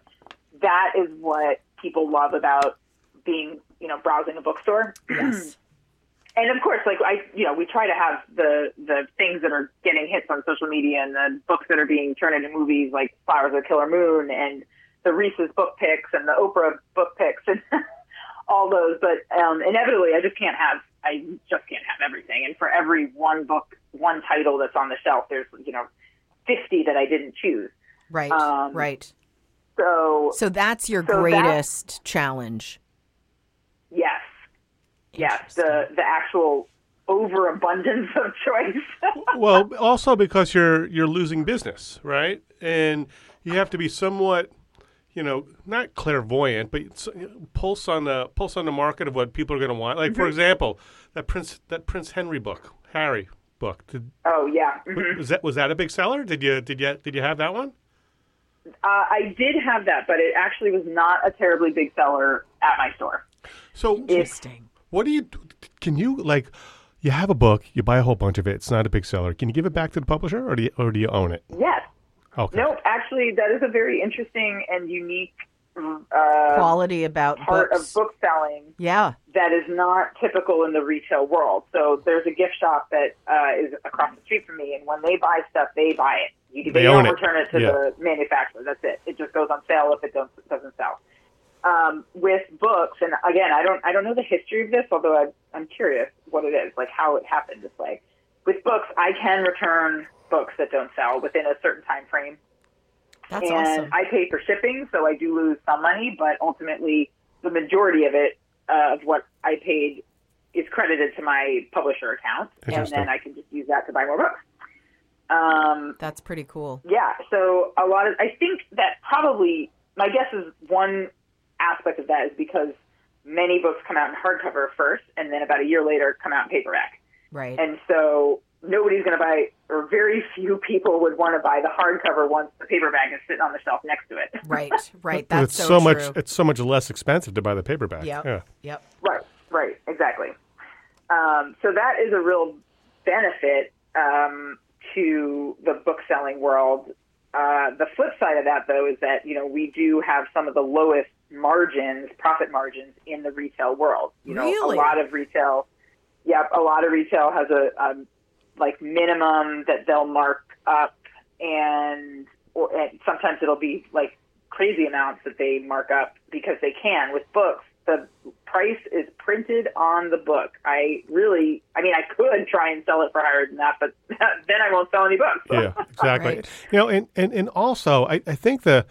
that is what people love about being, you know, browsing a bookstore Yes. and of course, like I, you know, we try to have the the things that are getting hits on social media and the books that are being turned into movies, like Flowers of the Killer Moon and the Reese's book picks and the Oprah book picks and all those. But um, inevitably, I just can't have I just can't have everything. And for every one book, one title that's on the shelf, there's you know, fifty that I didn't choose. Right. Um, right. So So that's your so that- greatest challenge. yes, yes, the the actual overabundance of choice. well, also because you're you're losing business, right? And you have to be somewhat, you know, not clairvoyant, but pulse on the pulse on the market of what people are going to want. Like, for example, that Prince that Prince Henry book, Harry book. Did, oh yeah. mhm. was that was that a big seller? Did you did you did you have that one? Uh, I did have that, but it actually was not a terribly big seller at my store. So, Interesting. what do you can you like? You have a book, you buy a whole bunch of it. It's not a big seller. Can you give it back to the publisher, or do you, or do you own it? Yes. Okay. No, actually, that is a very interesting and unique uh, Quality about part books. of book selling Yeah. that is not typical in the retail world. So there's a gift shop that uh, is across the street from me, and when they buy stuff, they buy it. You, They they own don't it. return it to Yeah. the manufacturer. That's it. It just goes on sale if it don't, doesn't sell. Um, with books, and again, I don't, I don't know the history of this, although I, I'm curious what it is, like how it happened this way. With books, I can return books that don't sell within a certain time frame That's and awesome. I pay for shipping, so I do lose some money, but ultimately the majority of it uh, of what I paid is credited to my publisher account, and then I can just use that to buy more books. Um, That's pretty cool. yeah, so a lot of I think that probably my guess is one aspect of that is because many books come out in hardcover first, and then about a year later come out in paperback. Right. And so nobody's going to buy, or very few people would want to buy the hardcover once the paperback is sitting on the shelf next to it. right. Right. That's it's so, much true. it's so much less expensive to buy the paperback. Yep. Yeah. Yep. right, right, exactly. Um, so that is a real benefit um, to the book selling world. Uh, the flip side of that, though, is that you know we do have some of the lowest margins, profit margins in the retail world. You know, Really? a lot of retail. Yep, a lot of retail has a, um like minimum that they'll mark up, and or and sometimes it'll be like crazy amounts that they mark up because they can. With books, the price is printed on the book. I really, I mean, I could try and sell it for higher than that, but then I won't sell any books. Yeah, exactly. Right. You know, and, and, and also I, I think the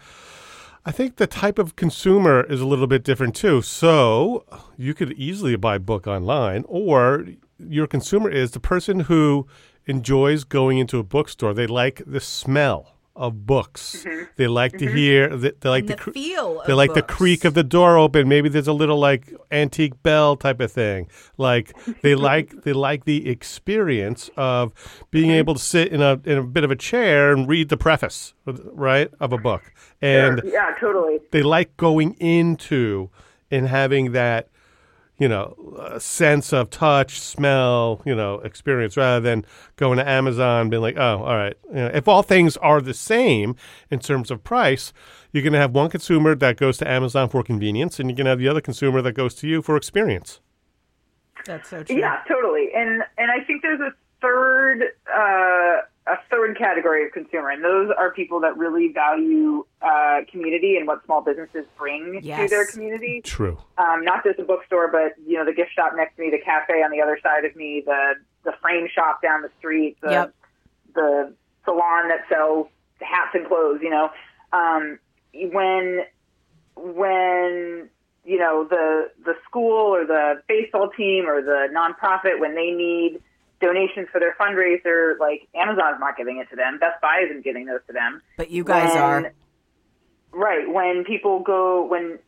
I think the type of consumer is a little bit different too. So you could easily buy a book online, or your consumer is the person who enjoys going into a bookstore. They like the smell of books. Mm-hmm. They like to mm-hmm. hear. They, they like the, the feel They of like the creak of the door open. Maybe there's a little like antique bell type of thing. Like they like they like the experience of being mm-hmm. able to sit in a in a bit of a chair and read the preface, right, of a book. And yeah, totally. they like going into and having that you know uh, sense of touch smell you know experience rather than going to amazon being like oh all right you know, if all things are the same in terms of price you're going to have one consumer that goes to amazon for convenience and you're going to have the other consumer that goes to you for experience That's so true. Yeah, totally. And and I think there's a third uh, a third category of consumer, and those are people that really value uh, community and what small businesses bring to their community. true Um, not just a bookstore, but you know the gift shop next to me, the cafe on the other side of me, the the frame shop down the street, the Yep. the salon that sells hats and clothes. You know, um, when when you know the the school or the baseball team or the nonprofit when they need donations for their fundraiser, like Amazon's not giving it to them, Best Buy isn't giving those to them. But you guys When- are. right when people go when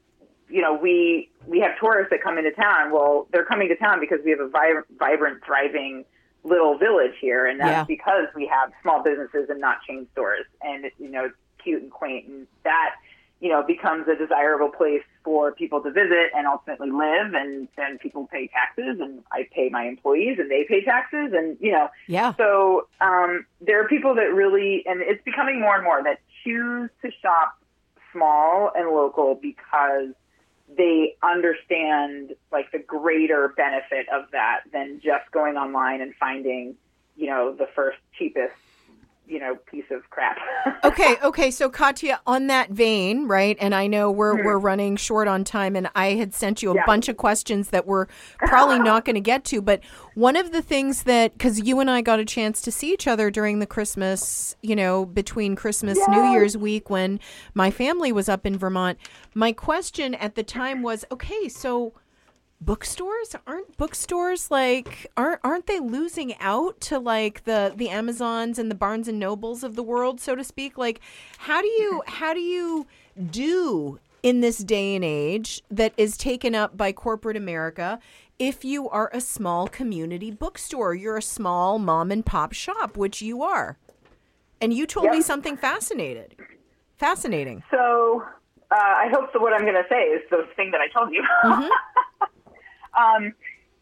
you know we we have tourists that come into town. Well, they're coming to town because we have a vi- vibrant, thriving little village here, and that's Yeah. because we have small businesses and not chain stores, and you know it's cute and quaint, and that you know becomes a desirable place for people to visit and ultimately live, and then people pay taxes, and I pay my employees, and they pay taxes, and you know Yeah. so um, there are people that really, and it's becoming more and more that choose to shop small and local because they understand like the greater benefit of that than just going online and finding, you know, the first cheapest, you know piece of crap. okay, okay. So Katya, on that vein, right? And I know we're we're running short on time, and I had sent you a Mm-hmm. Yeah. bunch of questions that we're probably not going to get to. But one of the things that because you and I got a chance to see each other during the Christmas, you know, between Christmas New Year's week when my family was up in Vermont. My question at the time was, okay, so bookstores? Aren't bookstores like aren't aren't they losing out to like the the amazons and the barnes and nobles of the world so to speak? Like how do you how do you do in this day and age that is taken up by corporate america if you are a small community bookstore? You're a small mom and pop shop which you are. And you told me something fascinated fascinating. So uh, I hope that what I'm going to say is the thing that I told you. um,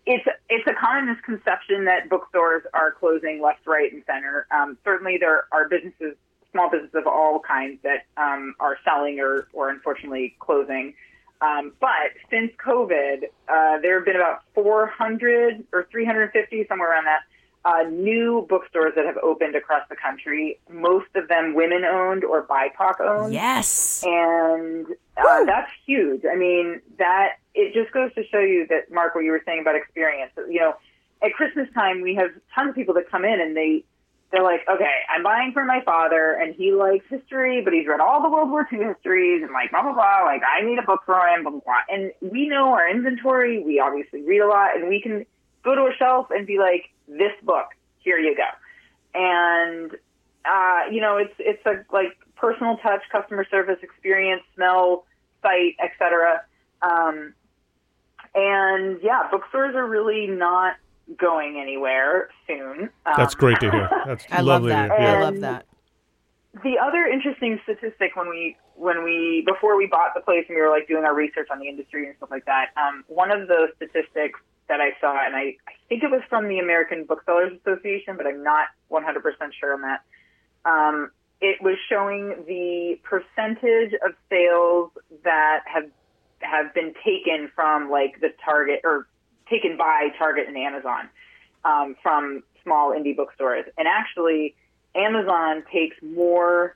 it's it's a common misconception that bookstores are closing left, right, and center. Um, certainly, there are businesses, small businesses of all kinds, that um, are selling or or unfortunately closing. Um, but since COVID, uh, there have been about 400 or 350, somewhere around that, uh, new bookstores that have opened across the country. Most of them women owned or BIPOC owned yes and uh, that's huge. I mean, that it just goes to show you that Mark, what you were saying about experience. You know, at Christmas time, we have tons of people that come in and they they're like, okay, I'm buying for my father, and he likes history, but he's read all the World War II histories, and like blah blah blah. Like, I need a book for him, blah blah blah. And we know our inventory. We obviously read a lot, and we can go to a shelf and be like, this book, here you go. And uh, you know, it's it's a like personal touch, customer service experience, smell, sight, etc. Um, and yeah, bookstores are really not going anywhere soon. Um, That's great to hear. That's i love lovely. that To hear. i love that the other interesting statistic when we when we before we bought the place and we were like doing our research on the industry and stuff like that, um, one of the statistics that I saw, and I, I think it was from the American Booksellers Association, but I'm not 100% sure on that. Um, it was showing the percentage of sales that have have been taken from like the Target or taken by Target and Amazon um, from small indie bookstores, and actually Amazon takes more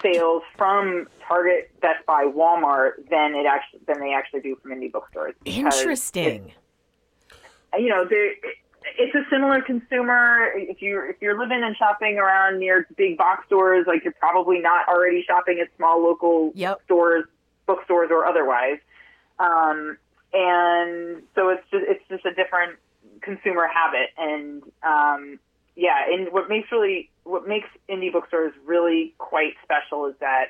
sales from Target, Best Buy, Walmart than it actually than they actually do from indie bookstores. interesting you know, there- it's a similar consumer. If you're if you're living and shopping around near big box stores, like you're probably not already shopping at small local Yep. stores, bookstores, or otherwise. Um, and so it's just it's just a different consumer habit, and um, yeah, and what makes really what makes indie bookstores really quite special is that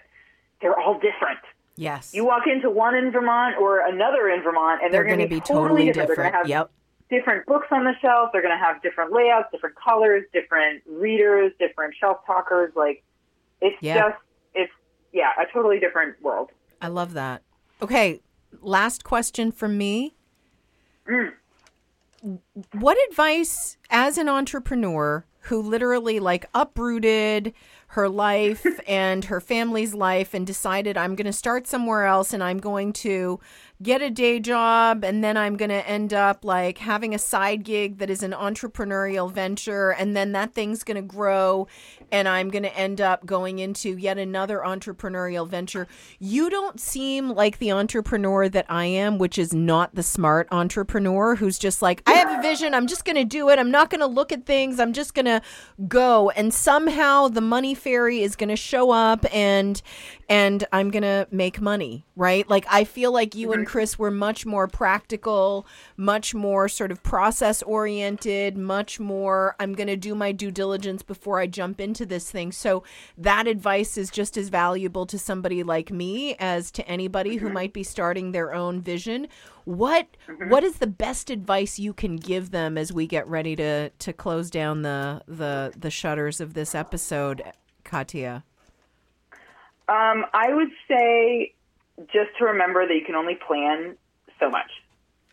they're all different. yes You walk into one in Vermont or another in Vermont, and they're they're, going to be, be totally different. Different. have Yep. Different books on the shelf. They're going to have different layouts, different colors, different readers, different shelf talkers. Like it's Yeah. just it's yeah, a totally different world. I love that. Okay, last question from me. Mm. What advice as an entrepreneur who literally like uprooted her life and her family's life and decided I'm going to start somewhere else and I'm going to get a day job and then I'm going to end up like having a side gig that is an entrepreneurial venture and then that thing's going to grow and I'm going to end up going into yet another entrepreneurial venture. You don't seem like the entrepreneur that I am, which is not the smart entrepreneur who's just like, I have a vision, I'm just going to do it. I'm not going to look at things, I'm just going to go and somehow the money fairy is going to show up and and I'm going to make money, right? Like I feel like you and Chris were much more practical, much more sort of process oriented, much more I'm going to do my due diligence before I jump into this thing. So that advice is just as valuable to somebody like me as to anybody who might be starting their own vision. What what is the best advice you can give them as we get ready to to close down the the the shutters of this episode, Katya? Um, I would say just to remember that you can only plan so much.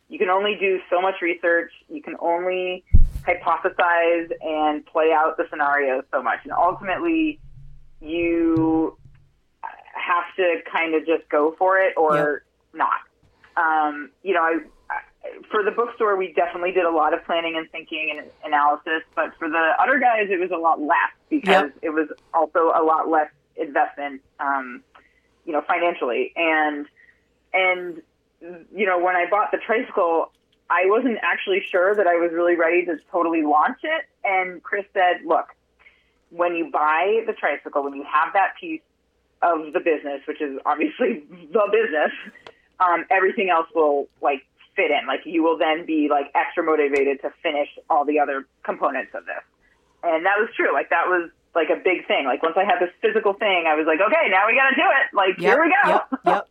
You can only do so much research. You can only hypothesize and play out the scenarios so much. And ultimately, you have to kind of just go for it or not. Um, you know, I, I, for the bookstore, we definitely did a lot of planning and thinking and analysis. But for the Udder Guys, it was a lot less because Yep. it was also a lot less investment, um, you know, financially. And and you know, when I bought the tricycle, I wasn't actually sure that I was really ready to totally launch it. And Chris said, "Look, when you buy the tricycle, when you have that piece of the business, which is obviously the business, um, everything else will like fit in. Like you will then be like extra motivated to finish all the other components of this. And that was true. Like that was like a big thing. Like once I had this physical thing, I was like, okay, now we got to do it. Like Yep, here we go. Yep. Yep.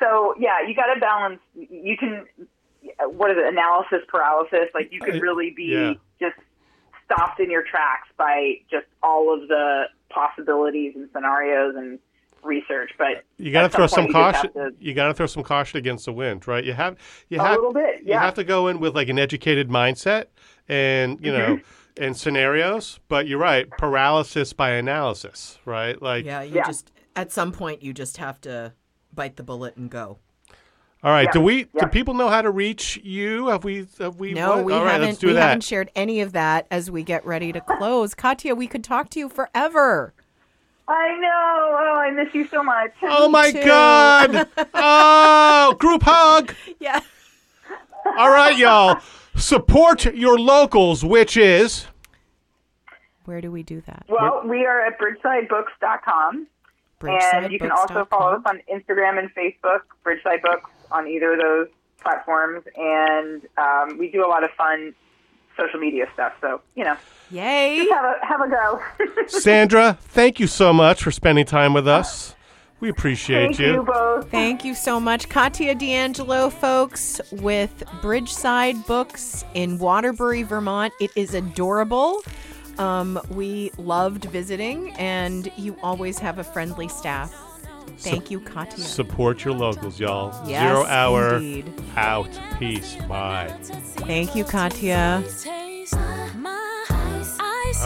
So yeah, you got to balance. You can, what is it? Analysis paralysis. Like you Uh, could really be yeah. just stopped in your tracks by just all of the possibilities and scenarios and research. But You got to throw some point, you caution. to- You got to throw some caution against the wind, right? You have you A have little bit, You have to go in with like an educated mindset and you know Mm-hmm. And scenarios. But you're right, paralysis by analysis, right? Like, Yeah, you Yeah. just at some point you just have to bite the bullet and go. all right. Yeah, Do we? Do people know how to reach you? Have we? Have we? No, what? we All right, haven't. let's do we that. haven't shared any of that as we get ready to close. Katya, we could talk to you forever. I know. Oh, I miss you so much. Oh my too. God! oh, group hug. Yeah. All right, y'all. Support your locals, which is Where do we do that? Well, we are at bridgesidebooks.com. And you can also follow us on Instagram and Facebook, Bridgeside Books, on either of those platforms. And um, we do a lot of fun social media stuff. So, you know, Yay! just have a, have a go. Sandra. Thank you so much for spending time with us. We appreciate Thank you both. Thank you so much, Katya D'Angelo, folks, with Bridgeside Books in Waterbury, Vermont. It is adorable. Um, we loved visiting, and you always have a friendly staff. Thank you, Katya. Support your locals, y'all. Yes, Zero hour indeed. out. Peace. Bye. Thank you, Katya. Taste my ice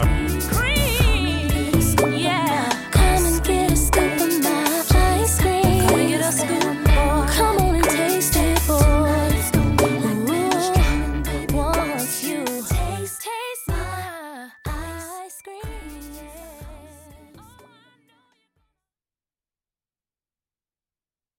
cream.